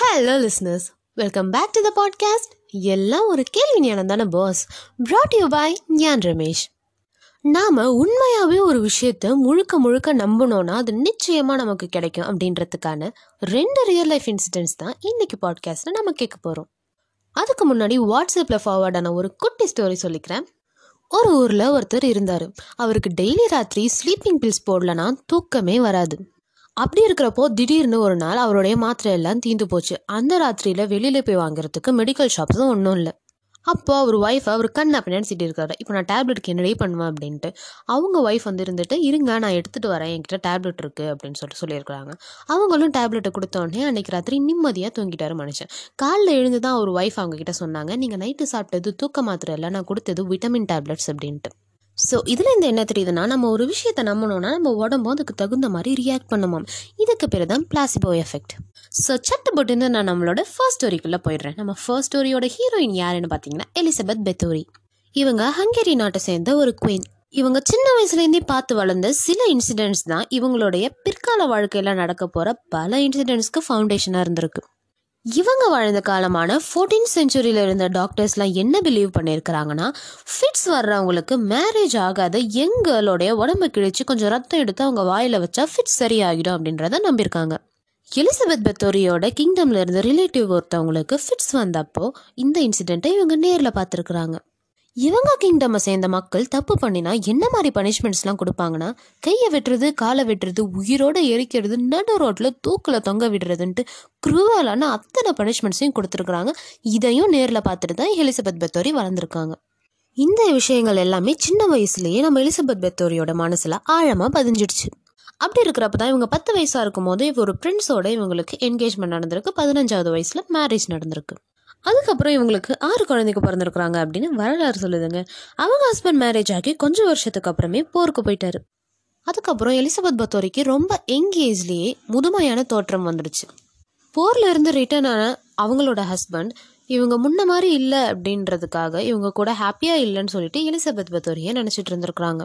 Hello listeners welcome back to the podcast எல்லாம் ஒரு கேள்வி ஞானம் தானே பாஸ் ப்ராட் யூ பாய் ஞான் ரமேஷ் நாம் உண்மையாகவே ஒரு விஷயத்த முழுக்க முழுக்க நம்பணும்னா அது நிச்சயமாக நமக்கு கிடைக்கும் அப்படின்றதுக்கான ரெண்டு ரியல் லைஃப் இன்சிடென்ட்ஸ் தான் இன்னைக்கு பாட்காஸ்ட்டில் நம்ம கேட்க போகிறோம் அதுக்கு முன்னாடி வாட்ஸ்அப்பில் ஃபார்வர்டான ஒரு குட்டி ஸ்டோரி சொல்லிக்கிறேன். ஒரு ஊரில் ஒருத்தர் இருந்தார். அவருக்கு டெய்லி ராத்திரி ஸ்லீப்பிங் பில்ஸ் போடலனா தூக்கமே வராது. அப்படி இருக்கிறப்போ திடீர்னு ஒரு நாள் அவருடைய மாத்திரை எல்லாம் தீந்து போச்சு. அந்த ராத்திரியில் வெளியில் போய் வாங்குறதுக்கு மெடிக்கல் ஷாப்ஸும் ஒன்றும் இல்லை. அப்போ அவர் ஒய்ஃப் அவர் கண் அப்படின்னு சிட்டி இருக்காரு இப்போ நான் டேப்லெட்க்கு என்னடி பண்ணுவேன் அப்படின்ட்டு. அவங்க ஒய்ஃப் வந்து இருந்துட்டு இருங்க நான் எடுத்துகிட்டு வரேன். என்கிட்ட டேப்லெட் இருக்குது அப்படின்னு சொல்லிட்டு சொல்லியிருக்கிறாங்க. அவங்களும் டேப்லெட்டை கொடுத்தோடனே அன்றைக்கி ராத்திரி நிம்மதியாக தூங்கிட்டாரு மனுஷன். காலைல எழுந்து தான் அவர் ஒய்ஃப் அவங்கக்கிட்ட சொன்னாங்க நீங்கள் நைட்டு சாப்பிட்டது தூக்க மாத்திரை இல்லை நான் கொடுத்தது விட்டமின் டேப்லெட்ஸ் அப்படின்ட்டு. ஸோ இதில் இந்த என்ன தெரியுதுன்னா நம்ம ஒரு விஷயத்தை நம்பணும்னா நம்ம உடம்பும் அதுக்கு தகுந்த மாதிரி ரியாக்ட் பண்ணுமாம் இதுக்கு பேர் தான் பிளாசிபோ எஃபெக்ட் ஸோ சட்டப்பட்டு நான் நம்மளோட ஃபர்ஸ்ட் ஸ்டோரிக்குள்ளே போயிடுறேன். நம்ம ஃபர்ஸ்ட் ஸ்டோரியோட ஹீரோயின் யாருன்னு பார்த்தீங்கன்னா எலிசபெத் பெத்தோரி இவங்க ஹங்கேரி நாட்டை சேர்ந்த ஒரு குயின் இவங்க சின்ன வயசுலேருந்தே பார்த்து வளர்ந்த சில இன்சிடென்ட்ஸ் தான் இவங்களுடைய பிற்கால வாழ்க்கையில் நடக்க போகிற பல இன்சிடென்ட்ஸ்க்கு ஃபவுண்டேஷனாக இருந்திருக்கு. இவங்க வாழ்ந்த காலமான ஃபோர்டீன் செஞ்சுரியில் இருந்த டாக்டர்ஸ்லாம் என்ன பிலீவ் பண்ணியிருக்கிறாங்கன்னா ஃபிட்ஸ் வர்றவங்களுக்கு மேரேஜ் ஆகாத யங் கேர்ளோடைய உடம்பு கிழிச்சு கொஞ்சம் ரத்தம் எடுத்து அவங்க வாயில் வச்சா ஃபிட்ஸ் சரியாகிடும் அப்படின்றத நம்பியிருக்காங்க. எலிசபெத் பெத்தோரியோட கிங்டம்ல இருந்த ரிலேட்டிவ் ஒருத்தவங்களுக்கு ஃபிட்ஸ் வந்தப்போ இந்த இன்சிடெண்ட்டை இவங்க நேரில் பார்த்துருக்குறாங்க. இவங்க கிங்டமை சேர்ந்த மக்கள் தப்பு பண்ணினா என்ன மாதிரி பனிஷ்மெண்ட்ஸ்லாம் கொடுப்பாங்கன்னா கையை வெட்டுறது காலை வெட்டுறது உயிரோட எரிக்கிறது நடு ரோட்டில் தூக்கில் தொங்க விடுறதுன்ட்டு குரூவலான அத்தனை பனிஷ்மெண்ட்ஸையும் கொடுத்துருக்குறாங்க. இதையும் நேரில் பார்த்துட்டு தான் எலிசபெத் பெத்தோரி வளர்ந்துருக்காங்க. இந்த விஷயங்கள் எல்லாமே சின்ன வயசுலேயே நம்ம எலிசபெத் பெத்தோரியோட மனசில் ஆழமாக பதிஞ்சிடுச்சு. அப்படி இருக்கிறப்ப தான் இவங்க பத்து வயசாக இருக்கும் போது ஒரு ஃப்ரெண்ட்ஸோட இவங்களுக்கு என்கேஜ்மெண்ட் நடந்திருக்கு. பதினஞ்சாவது வயசில் மேரேஜ் நடந்திருக்கு. அதுக்கப்புறம் இவங்களுக்கு ஆறு குழந்தைக்கு பிறந்திருக்கிறாங்க அப்படின்னு வரலாறு சொல்லுதுங்க. அவங்க ஹஸ்பண்ட் மேரேஜ் ஆகி கொஞ்சம் வருஷத்துக்கு அப்புறமே போருக்கு போயிட்டாரு. அதுக்கப்புறம் எலிசபெத் பத்தோரிக்கு ரொம்ப யங் ஏஜ்லேயே முதுமையான தோற்றம் வந்துடுச்சு. போர்ல இருந்து ரிட்டர்ன் ஆன அவங்களோட ஹஸ்பண்ட் இவங்க முன்ன மாதிரி இல்லை அப்படின்றதுக்காக இவங்க கூட ஹாப்பியாக இல்லைன்னு சொல்லிட்டு எலிசபெத் பத்தோரியை நினச்சிட்டு இருந்திருக்கிறாங்க.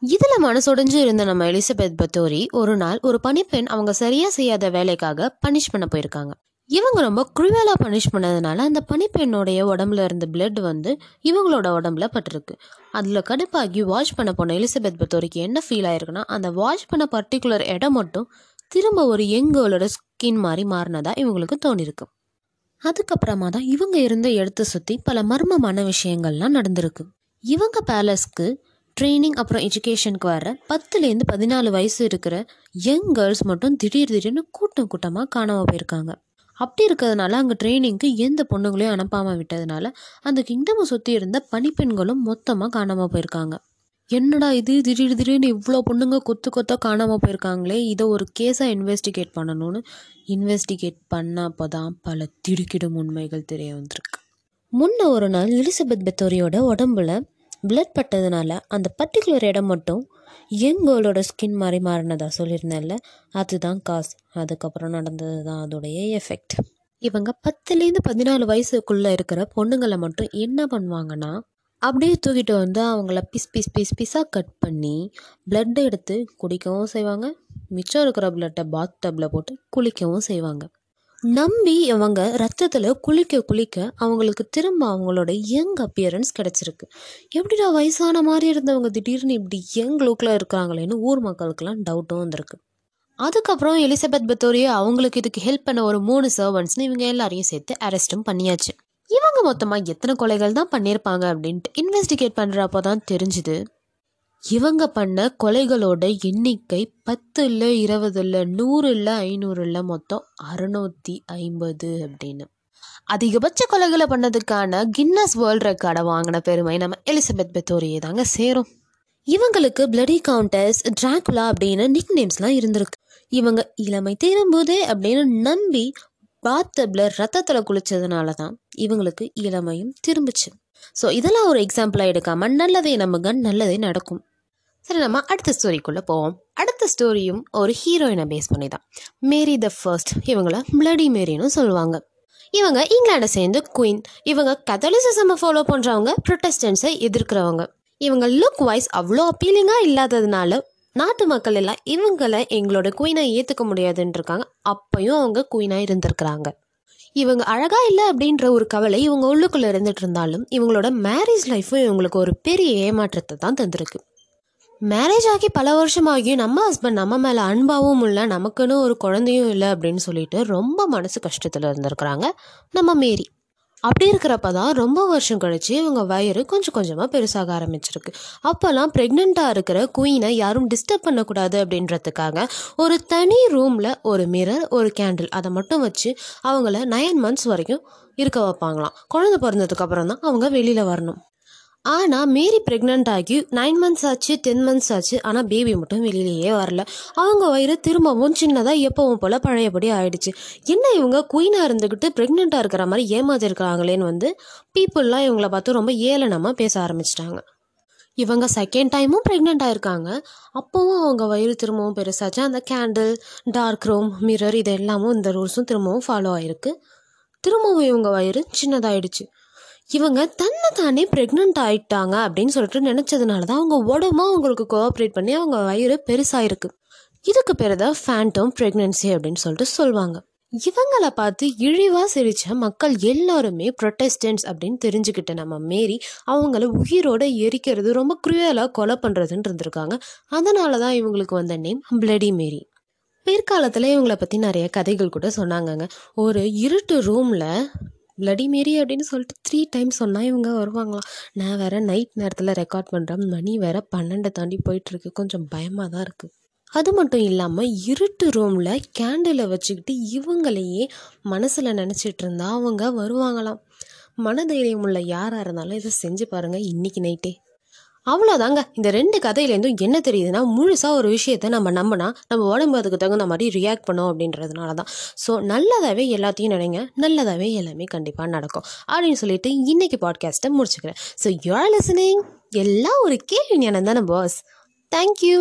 இதில் மனசொடைஞ்சு இருந்த நம்ம எலிசபெத் பத்தோரி ஒரு நாள் ஒரு பணிப்பெண் அவங்க சரியாக செய்யாத வேலைக்காக பனிஷ் பண்ண போயிருக்காங்க. இவங்க ரொம்ப குழுவேலாக பனிஷ் பண்ணதுனால அந்த பனிப்பெண்ணுடைய உடம்புல இருந்த பிளட் வந்து இவங்களோட உடம்புல பட்டிருக்கு. அதில் கடுப்பாகி வாஷ் பண்ண போன எலிசபெத் பத்தோரிக்கு என்ன ஃபீல் ஆயிருக்குன்னா அந்த வாஷ் பண்ண பர்டிகுலர் இடம் மட்டும் திரும்ப ஒரு யங்கோலோட ஸ்கின் மாதிரி மாறினதா இவங்களுக்கு தோணிருக்கு. அதுக்கப்புறமா தான் இவங்க இருந்த இடத்த சுற்றி பல மர்மமான விஷயங்கள்லாம் நடந்திருக்கு. இவங்க பேலஸ்க்கு ட்ரைனிங் அப்புறம் எஜுகேஷனுக்கு வர பத்துலேருந்து பதினாலு வயசு இருக்கிற யங் கேர்ள்ஸ் மட்டும் திடீர் திடீர்னு கூட்டம் கூட்டமாக காணாமல் போயிருக்காங்க. அப்படி இருக்கிறதுனால அங்கே ட்ரைனிங்க்கு எந்த பொண்ணுங்களையும் அனுப்பாமல் விட்டதுனால அந்த கிங்டமை சுற்றி இருந்த பனிப்பெண்களும் மொத்தமாக காணாமல் போயிருக்காங்க. என்னடா இது? திடீர் திடீர்னு இவ்வளோ பொண்ணுங்க கொத்து கொத்தாக காணாமல் போயிருக்காங்களே இதை ஒரு கேஸாக இன்வெஸ்டிகேட் பண்ணணும்னு. இன்வெஸ்டிகேட் பண்ணப்போ தான் பல திடுக்கிடும் உண்மைகள் தெரிய வந்திருக்கு. முன்ன ஒரு நாள் எலிசபெத் பெத்தோரியோட உடம்புல பிளட் பட்டதுனால அந்த பர்டிகுலர் இடம் மட்டும் யங் கேர்ளோட ஸ்கின் மாதிரி மாறினதாக சொல்லியிருந்தேன்ல? அதுதான் காசு அதுக்கப்புறம் நடந்தது தான் அதோடைய எஃபெக்ட் இவங்க பத்துலேருந்து பதினாலு வயசுக்குள்ளே இருக்கிற பொண்ணுங்களை மட்டும் என்ன பண்ணுவாங்கன்னா அப்படியே தூக்கிட்டு வந்து அவங்கள பிஸ் பிஸ் பிஸ் பிஸாக கட் பண்ணி பிளட் எடுத்து குடிக்கவும் செய்வாங்க. மிச்சம் இருக்கிற பிளட்டை பாத் டப்பில் போட்டு குளிக்கவும் செய்வாங்க. நம்பி இவங்க ரத்தத்தில் குளிக்க குளிக்க அவங்களுக்கு திரும்ப அவங்களோட யங் அப்பியரன்ஸ் கிடச்சிருக்கு. எப்படிடா வயசான மாதிரி இருந்தவங்க திடீர்னு இப்படி யங் லுக்கில் இருக்கிறாங்களேன்னு ஊர் மக்களுக்கெல்லாம் டவுட்டும் வந்திருக்கு. அதுக்கப்புறம் எலிசபெத் பத்தோரியே அவங்களுக்கு இதுக்கு ஹெல்ப் பண்ண ஒரு மூணு சர்வன்ட்ஸ்னு இவங்க எல்லாரையும் சேர்த்து அரெஸ்ட்டும் பண்ணியாச்சு. இவங்க மொத்தமாக எத்தனை கொலைகள் தான் பண்ணியிருப்பாங்க அப்படின்ட்டு இன்வெஸ்டிகேட் பண்ணுறப்போ தான் தெரிஞ்சுது. இவங்க பண்ண கொலைகளோட எண்ணிக்கை பத்து இல்லை இருபது இல்லை நூறு இல்லை ஐநூறு இல்லை மொத்தம் அறுநூத்தி ஐம்பது அப்படின்னு. அதிகபட்ச கொலைகளை பண்ணதுக்கான கின்னஸ் வேர்ல்ட் ரெக்கார்டை வாங்கின பெருமை நம்ம எலிசபெத் பெத்தோரியே தாங்க சேரும். இவங்களுக்கு பிளடி கவுண்டர்ஸ் டிராகுலா அப்படின்னு நிக் நேம்ஸ்லாம் இருந்திருக்கு. இவங்க இளமை தீரும்போதே அப்படின்னு நம்பி பாத்தப்ல ரத்தத்தில் குளிச்சதுனால தான் இவங்களுக்கு இளமையும் திரும்பிச்சு. ஸோ இதெல்லாம் ஒரு எக்ஸாம்பிளாக எடுக்காமல் நல்லதே நமக்கு நல்லதே நடக்கும். சரி நம்ம அடுத்த ஸ்டோரிக்குள்ளே போவோம். அடுத்த ஸ்டோரியும் ஒரு ஹீரோயினை பேஸ் பண்ணி தான் மேரி த ஃபர்ஸ்ட் இவங்கள பிளடி மேரின்னு சொல்லுவாங்க. இவங்க இங்கிலாண்டை சேர்ந்து குயின் இவங்க கத்தலிசிசமை ஃபாலோ பண்ணுறவங்க ப்ரொட்டஸ்டன்ஸை எதிர்க்கிறவங்க. இவங்க லுக் வைஸ் அவ்வளோ அப்பீலிங்காக இல்லாததுனால நாட்டு மக்கள் எல்லாம் இவங்களை எங்களோட குயினை ஏற்றுக்க முடியாதுன்னு இருக்காங்க. அப்பையும் அவங்க குயினாக இருந்திருக்கிறாங்க. இவங்க அழகாக இல்லை அப்படின்ற ஒரு கவலை இவங்க உள்ளுக்குள்ளே இருந்துட்டு இருந்தாலும் இவங்களோட மேரேஜ் லைஃப்பும் இவங்களுக்கு ஒரு பெரிய ஏமாற்றத்தை தான் தந்திருக்கு. மேரேஜ் ஆகி பல வருஷம் ஆகியும் நம்ம ஹஸ்பண்ட் நம்ம மேலே அன்பாகவும் இல்லை நமக்குன்னு ஒரு குழந்தையும் இல்லை அப்படின்னு சொல்லிட்டு ரொம்ப மனசு கஷ்டத்தில் இருந்திருக்கிறாங்க நம்ம மேரி. அப்படி இருக்கிறப்ப தான் ரொம்ப வருஷம் கழிச்சு இவங்க வயிறு கொஞ்சம் கொஞ்சமாக பெருசாக ஆரம்பிச்சிருக்கு. அப்போல்லாம் ப்ரெக்னெண்ட்டாக இருக்கிற குயினை யாரும் டிஸ்டர்ப் பண்ணக்கூடாது அப்படின்றதுக்காக ஒரு தனி ரூமில் ஒரு மிரர் ஒரு கேண்டில் அதை மட்டும் வச்சு அவங்கள நயன் மந்த்ஸ் வரைக்கும் இருக்க வைப்பாங்களாம். குழந்தை பிறந்ததுக்கப்புறம் தான் அவங்க வெளியில் வரணும். ஆனால் மேரி ப்ரெக்னென்ட் ஆகி நைன் மந்த்ஸ் ஆச்சு டென் மந்த்ஸ் ஆச்சு. ஆனால் பேபி மட்டும் வெளியிலேயே வரல. அவங்க வயிறு திரும்பவும் சின்னதாக எப்பவும் போல் பழையபடி ஆயிடுச்சு. என்ன இவங்க குயினாக இருந்துக்கிட்டு ப்ரெக்னெண்ட்டாக இருக்கிற மாதிரி ஏமாத்திருக்கிறாங்களேன்னு வந்து பீப்புளெலாம் இவங்கள பார்த்து ரொம்ப ஏளனமாக பேச ஆரம்பிச்சிட்டாங்க. இவங்க செகண்ட் டைமும் ப்ரெக்னெண்ட் ஆயிருக்காங்க. அப்போவும் அவங்க வயிறு திரும்பவும் பெருசாச்சு. அந்த கேண்டில் டார்க் ரூம் மிரர் இது எல்லாமும் இந்த ரூல்ஸும் திரும்பவும் ஃபாலோ ஆயிருக்கு. திரும்பவும் இவங்க வயிறு சின்னதாயிடுச்சு. இவங்க தன்னை தானே ப்ரெக்னென்ட் ஆயிட்டாங்க அப்படின்னு சொல்லிட்டு நினச்சதுனால தான் அவங்க உடம்பும் அவங்களுக்கு கோஆப்ரேட் பண்ணி அவங்க வயிறு பெருசாயிருக்கு. இதுக்கு பேர் தான் ஃபேண்டம் ப்ரெக்னென்சி அப்படின்னு சொல்லிட்டு சொல்லுவாங்க. இவங்களை பார்த்து இழிவாக சிரித்த மக்கள் எல்லாருமே ப்ரொட்டஸ்டன்ஸ் அப்படின்னு தெரிஞ்சுக்கிட்ட நம்ம மேரி அவங்கள உயிரோட எரிக்கிறது ரொம்ப குரூயலாக கொலை பண்ணுறதுன்னு இருந்திருக்காங்க. அதனால தான் இவங்களுக்கு வந்த நேம் பிளடி மேரி பிற்காலத்தில் இவங்களை பற்றி நிறைய கதைகள் கூட சொன்னாங்கங்க. ஒரு இருட்டு ரூமில் பிளடி மேரி அப்படின்னு சொல்லிட்டு த்ரீ டைம்ஸ் சொன்னால் இவங்க வருவாங்களாம். நான் வேற நைட் நேரத்தில் ரெக்கார்ட் பண்ணுறேன் மணி வேற பன்னெண்டை தாண்டி போயிட்டுருக்கு. கொஞ்சம் பயமாக தான் இருக்குது அது மட்டும் இல்லாமல் இருட்டு ரூமில் கேண்டிலை வச்சுக்கிட்டு இவங்களையே மனசில் நினச்சிட்டு இருந்தா அவங்க வருவாங்களாம். மனதைரியம் உள்ள யாராக இருந்தாலும் இதை செஞ்சு பாருங்கள் இன்றைக்கி நைட்டே அவ்வளோதாங்க இந்த ரெண்டு கதையிலேருந்தும் என்ன தெரியுதுன்னா முழுசாக ஒரு விஷயத்த நம்ம நம்பினா நம்ம உடம்பு அதுக்கு தகுந்த மாதிரி ரியாக்ட் பண்ணோம் அப்படின்றதுனால தான் ஸோ நல்லதாகவே எல்லாத்தையும் நினைங்க. நல்லதாகவே எல்லாமே கண்டிப்பாக நடக்கும். அப்படின்னு சொல்லிட்டு இன்னைக்கு பாட்காஸ்ட்டை முடிச்சுக்கிறேன். ஸோ யூஆர் லிசனிங் எல்லாம் ஒரு கேள்வி ஞானம் தானே பாஸ் தேங்க்யூ